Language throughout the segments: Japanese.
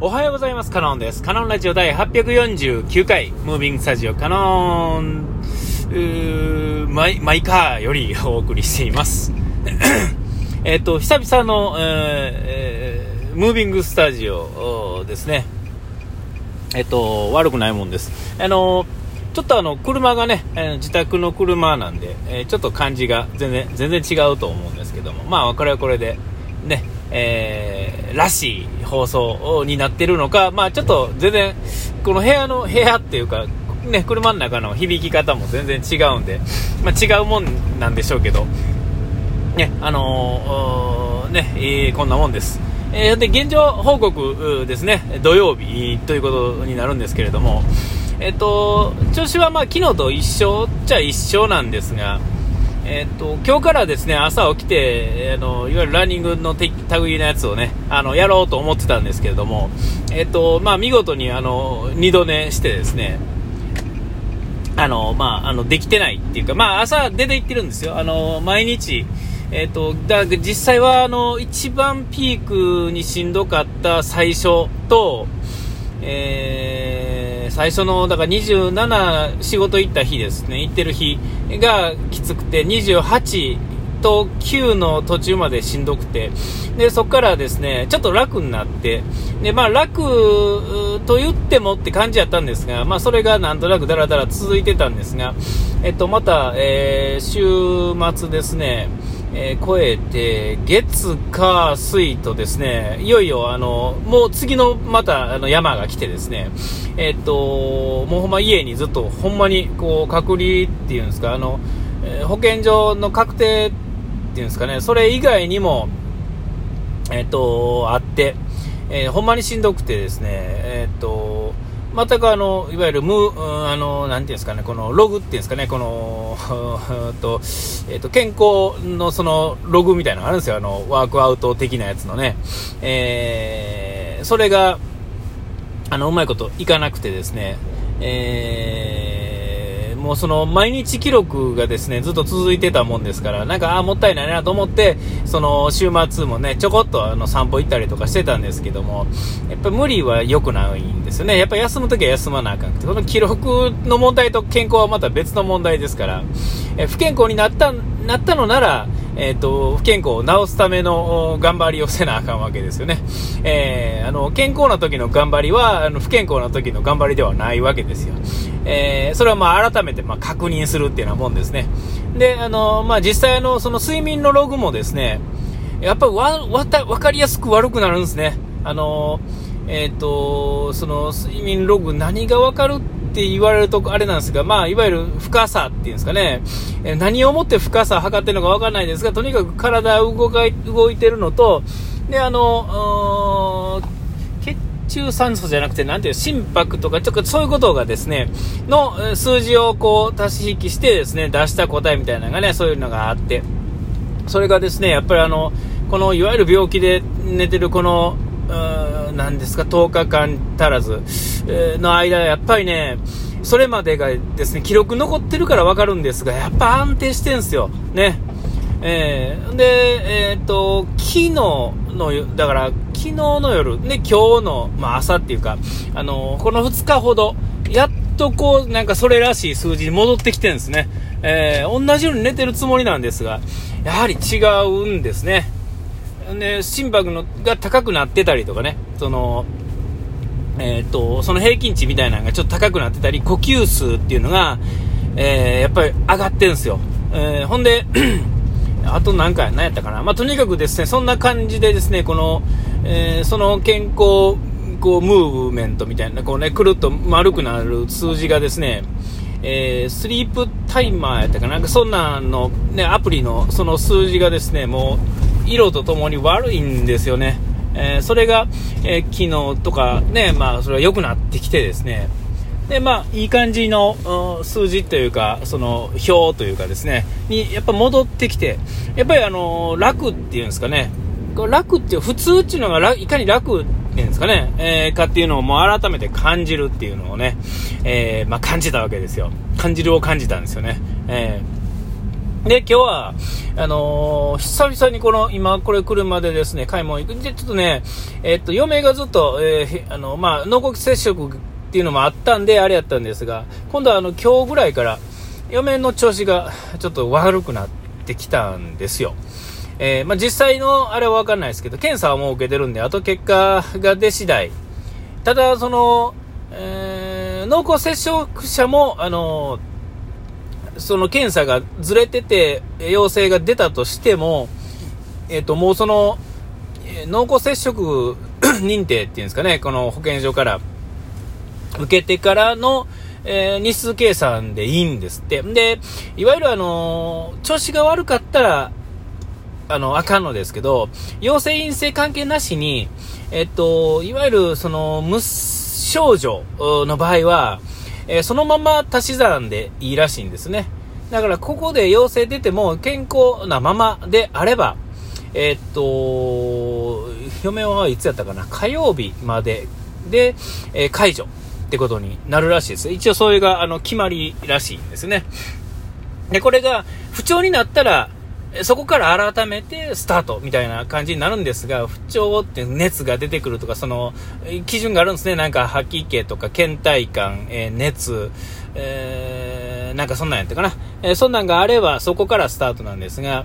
おはようございます。カノンです。カノンラジオ第849回、ムービングスタジオカノン、マイ、マイカーよりお送りしています。えっと、久々の、えー、ムービングスタジオですね。えっと、悪くないもんです。あの、ちょっとあの、車がね、自宅の車なんで、えちょっと感じが全然、全然違うと思うんですけども、まあ、これはこれで、ね、えー、らしい放送になってるのか、まあちょっと全然、この部屋の、部屋っていうか、ね、車の中の響き方も全然違うんで、まあ、違うもんなんでしょうけど、ね、あのー、ね、えー、こんなもんです。えー、で、現状報告ですね、土曜日ということになるんですけれども、えっ、と、調子はまあ昨日と一緒っちゃ一緒なんですが、えー、っと、今日からですね、朝起きて、あの、いわゆるランニングの類のやつをね、あの、やろうと思ってたんですけれども、えー、っと、まあ、見事に、あの、二度寝してですね、あの、まあ、あの、できてないっていうか、まあ、朝出て行ってるんですよ。あの、毎日、えっと、だ実際は、あの、一番ピークにしんどかった最初と、えー最初の、だから27仕事行った日ですね、行ってる日がきつくて、28と9の途中までしんどくて、で、そこからですね、ちょっと楽になって、で、まあ楽と言ってもって感じやったんですが、まあそれがなんとなくだらだら続いてたんですが、えっと、また、えー、週末ですね、えー、超えて、月、火、水とですね、いよいよ、あの、もう次のまたあの山が来てですね、えー、っと、もうほんま家にずっと、ほんまに、こう、隔離っていうんですか、あの、えー、保健所の確定っていうんですかね、それ以外にも、えっと、あって、えほんまにしんどくてですね、えっと、全くあの、いわゆる無、あの、なんていうんですかね、このログっていうんですかね、この、と、えっ、ー、と、健康のそのログみたいなのがあるんですよ、あの、ワークアウト的なやつのね。えー、それが、あの、うまいこといかなくてですね、えーもうその毎日記録がですね、ずっと続いてたもんですから、なんか、ああ、もったいないなと思って、その週末もね、ちょこっとあの散歩行ったりとかしてたんですけども、やっぱ無理は良くないんですよね。やっぱ休むときは休まなあかんくて、この記録の問題と健康はまた別の問題ですから、え不健康になった、なったのなら、えっ、ー、と、不健康を治すための頑張りをせなあかんわけですよね。えー、あの、健康な時の頑張りは、あの、不健康な時の頑張りではないわけですよ。えー、それはまあ改めてまあ確認するっていうようなもんですね。で、あの、まあ実際のその睡眠のログもですね、やっぱりわ、わた、わかりやすく悪くなるんですね。あの、えっ、ー、と、その睡眠ログ何がわかるって言われるとあれなんですが、まあ、いわゆる深さっていうんですかね、え何をもって深さを測ってるのかわかんないですが、とにかく体動か動いてるのと、で、あの、中酸素じゃなくて、なんていう、心拍とか、ちょっとそういうことがですね、の数字をこう、足し引きしてですね、出した答えみたいなのがね、そういうのがあって、それがですね、やっぱりあの、このいわゆる病気で寝てるこの、なんですか、10日間足らずの間、やっぱりね、それまでがですね、記録残ってるからわかるんですが、やっぱ安定してんすよ。ね。えー、で、えー、っと、昨日の、だから、昨日の夜、ね、今日の、まあ、朝っていうか、あのこの2日ほど、やっとこう、なんかそれらしい数字に戻ってきてるんですね。えー、同じように寝てるつもりなんですが、やはり違うんですね。ね、心拍のが高くなってたりとかね、その、えっ、ー、と、その平均値みたいなのがちょっと高くなってたり、呼吸数っていうのが、えー、やっぱり上がってるんですよ。えー、ほんで、あと何回、何やったかな。まあ、とにかくですね、そんな感じでですね、この、えー、その健康、こう、ムーブメントみたいな、こうね、くるっと丸くなる数字がですね、えー、スリープタイマーやったかな、なんかそんなの、ね、アプリのその数字がですね、もう、色とともに悪いんですよね。えー、それが、えー、昨日とかね、まあ、それは良くなってきてですね、で、まあ、いい感じの数字というか、その表というかですね、にやっぱ戻ってきて、やっぱりあの、楽っていうんですかね、楽っていう、普通っていうのがいかに楽っていうんですかね、えー、かっていうのをもう改めて感じるっていうのをね、えー、まあ、感じたわけですよ。感じるを感じたんですよね。えーで、今日は、あのー、久々にこの、今、これ車でですね、買い物行くん。で、ちょっとね、えっと、嫁がずっと、えー、あの、まあ、濃厚接触っていうのもあったんで、あれやったんですが、今度はあの、今日ぐらいから、嫁の調子がちょっと悪くなってきたんですよ。えー、まあ、実際のあれはわかんないですけど、検査はもう受けてるんで、あと結果が出次第。ただ、その、えー、濃厚接触者も、あのその検査がずれてて、陽性が出たとしても、えっ、ー、と、もうその、濃厚接触認定っていうんですかね、この保健所から受けてからの、えー、日数計算でいいんですって。で、いわゆるあのー、調子が悪かったら、あの、あかんのですけど、陽性陰性関係なしに、えっと、いわゆるその、無症状の場合は、えー、そのまま足し算でいいらしいんですね。だからここで陽性出ても健康なままであれば、え、っと、嫁はいつやったかな火曜日までで、えー、解除ってことになるらしいです。一応それがあの決まりらしいんですね。で、これが不調になったら、そこから改めてスタートみたいな感じになるんですが、不調って熱が出てくるとか、その、基準があるんですね。なんか吐き気とか倦怠感、えー、熱、えー、なんかそんなんやったかな。えー、そんなんがあればそこからスタートなんですが、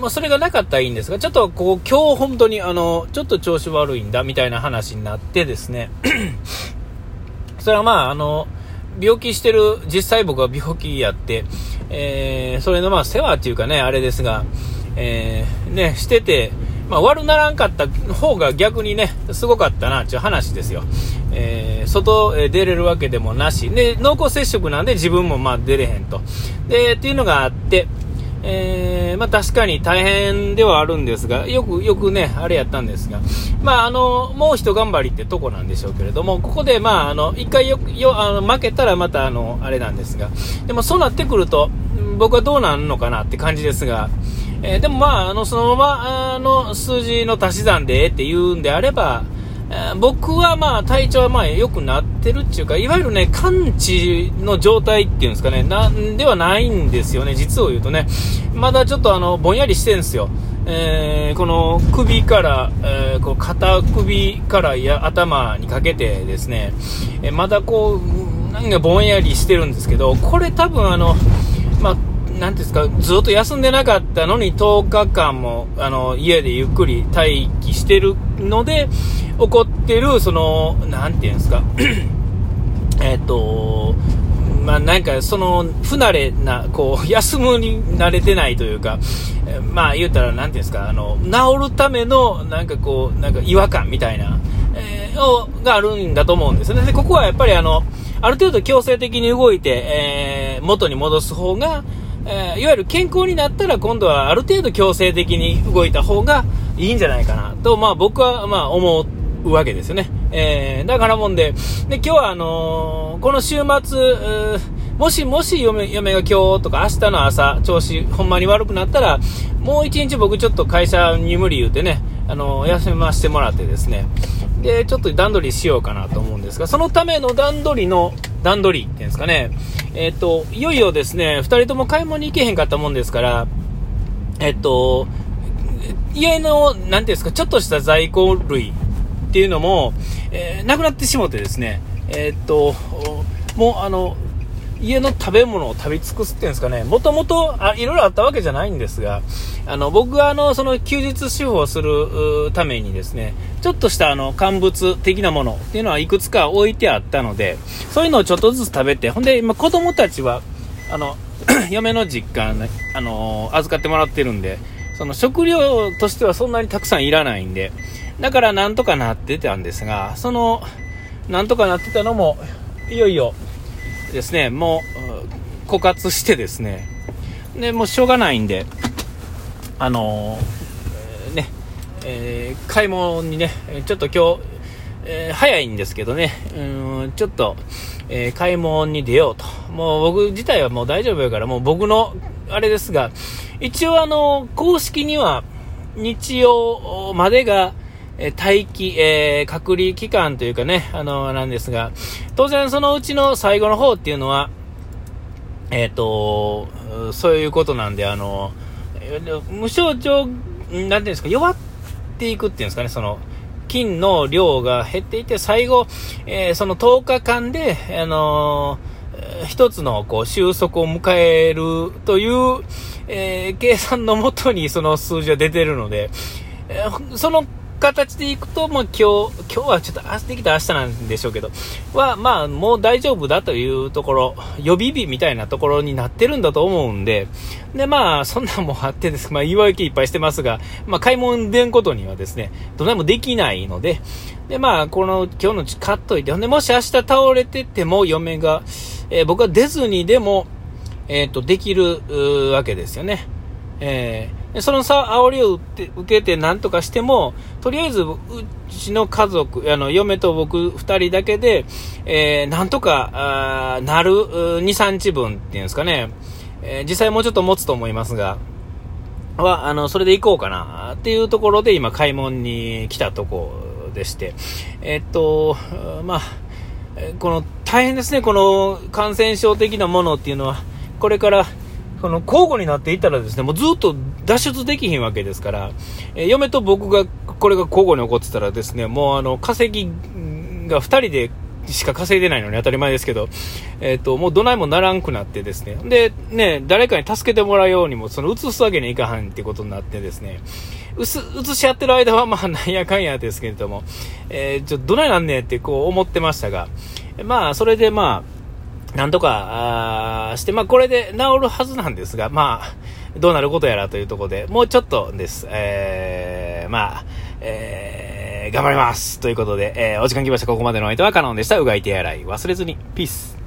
まあ、それがなかったらいいんですが、ちょっとこう、今日本当にあの、ちょっと調子悪いんだみたいな話になってですね、それはまあ、あの、病気してる、実際僕は病気やって、えー、それのまあ世話っていうかね、あれですが、えー、ね、してて、まあ、悪ならんかった方が逆にね、すごかったなっていう話ですよ。えー、外、え出れるわけでもなし。で、濃厚接触なんで自分もまあ出れへんと。で、っていうのがあって、えー、まあ確かに大変ではあるんですが、よく、よくね、あれやったんですが、まああの、もう一頑張りってとこなんでしょうけれども、ここでまああの、一回よ、よ、あの、負けたらまたあの、あれなんですが、でもそうなってくると、僕はどうなんのかなって感じですが、えー、でもまあ、あの、そのまま、あの、数字の足し算でって言うんであれば、僕はまあ体調はまあ良くなってるっていうか、いわゆるね、完治の状態っていうんですかね、なんではないんですよね、実を言うとね。まだちょっとあの、ぼんやりしてるんですよ。えー、この首から、えー、こう肩首からや頭にかけてですね、え、まだこう、なんかぼんやりしてるんですけど、これ多分あの、なんですか、ずっと休んでなかったのに10日間も、あの、家でゆっくり待機してるので、起こってる、その、なんていうんですか、えっと、まあなんかその不慣れな、こう、休むに慣れてないというか、まあ言うたらなんていうんですか、あの、治るためのなんかこう、なんか違和感みたいな、えー、があるんだと思うんですね。で、ここはやっぱりあの、ある程度強制的に動いて、えー、元に戻す方が、えー、いわゆる健康になったら今度はある程度強制的に動いた方がいいんじゃないかなと、まあ僕はまあ思うわけですよね。えー、だからもんで、で、今日はあのー、この週末、もしもし嫁嫁が今日とか明日の朝、調子ほんまに悪くなったら、もう一日僕ちょっと会社に無理言うてね、あの、休ませてもらってですね、で、ちょっと段取りしようかなと思うんですが、そのための段取りの、段取りっていうんですかね、えっ、ー、と、いよいよですね、2人とも買い物に行けへんかったもんですから、えっ、ー、と、家の、なんていうんですか、ちょっとした在庫類っていうのも、えー、なくなってしもてですね、えっと、もうあの、家の食べ物を食べ尽くすっていうんですかね、もともと、いろいろあったわけじゃないんですが、あの、僕があの、その休日主婦をするためにですね、ちょっとしたあの、乾物的なものっていうのはいくつか置いてあったので、そういうのをちょっとずつ食べて、ほんで、今子供たちは、あの、嫁の実家、ね、あの、預かってもらってるんで、その食料としてはそんなにたくさんいらないんで、だからなんとかなってたんですが、その、なんとかなってたのも、いよいよ、ですね、もう、枯渇してですね、で、もうしょうがないんで、あのー、ね、えー、買い物にね、ちょっと今日、えー、早いんですけどね、うん、ちょっと、え買い物に出ようと。もう僕自体はもう大丈夫やから、もう僕の、あれですが、一応あの、公式には、日曜までが、え待機、えー、隔離期間というかね、あの、なんですが、当然そのうちの最後の方っていうのは、えっ、と、そういうことなんで、あの、無症状、なんていうんですか、弱っていくっていうんですかね、その、菌の量が減っていて、最後、えー、その10日間で、あのー、一つのこう収束を迎えるという、えー、計算のもとにその数字は出てるので、えその形でいくと、もう今日、今日はちょっと明日できた明日なんでしょうけど、は、まあ、もう大丈夫だというところ、予備日みたいなところになってるんだと思うんで、で、まあ、そんなんもあってです、まあ、言い訳いっぱいしてますが、まあ、買い物出んことにはですね、どないもできないので、で、まあ、この、今日のうち買っといて、ほんで、もし明日倒れてても、嫁が、えー、僕は出ずにでも、えっ、ー、と、できるわけですよね。えー、そのさ、煽りを受けて何とかしても、とりあえず、うちの家族、あの、嫁と僕二人だけで、えー、なんとか、あなる、2、3日分っていうんですかね、えー、実際もうちょっと持つと思いますが、は、あの、それで行こうかな、っていうところで今、買い物に来たとこでして、え、っと、まあ、この、大変ですね、この感染症的なものっていうのは、これから、その交互になっていったらですね、もうずっと脱出できひんわけですから、えー、嫁と僕がこれが交互に起こってたらですね、もうあの、稼ぎが2人でしか稼いでないのに当たり前ですけど、えっ、ー、と、もうどないもならんくなってですね、で、ね、誰かに助けてもらうようにも、その移すわけにいかはんってことになってですね、移し合ってる間はまあなんやかんやですけれども、えー、ちょっとどないなんねってこう思ってましたが、まあ、それでまあ、なんとか、あして、まあ、これで治るはずなんですが、まあ、どうなることやらというところで、もうちょっとです。えー、まあ、えー、頑張りますということで、えー、お時間来ました。ここまでの相手はカノンでした。うがい手洗い忘れずに。ピース。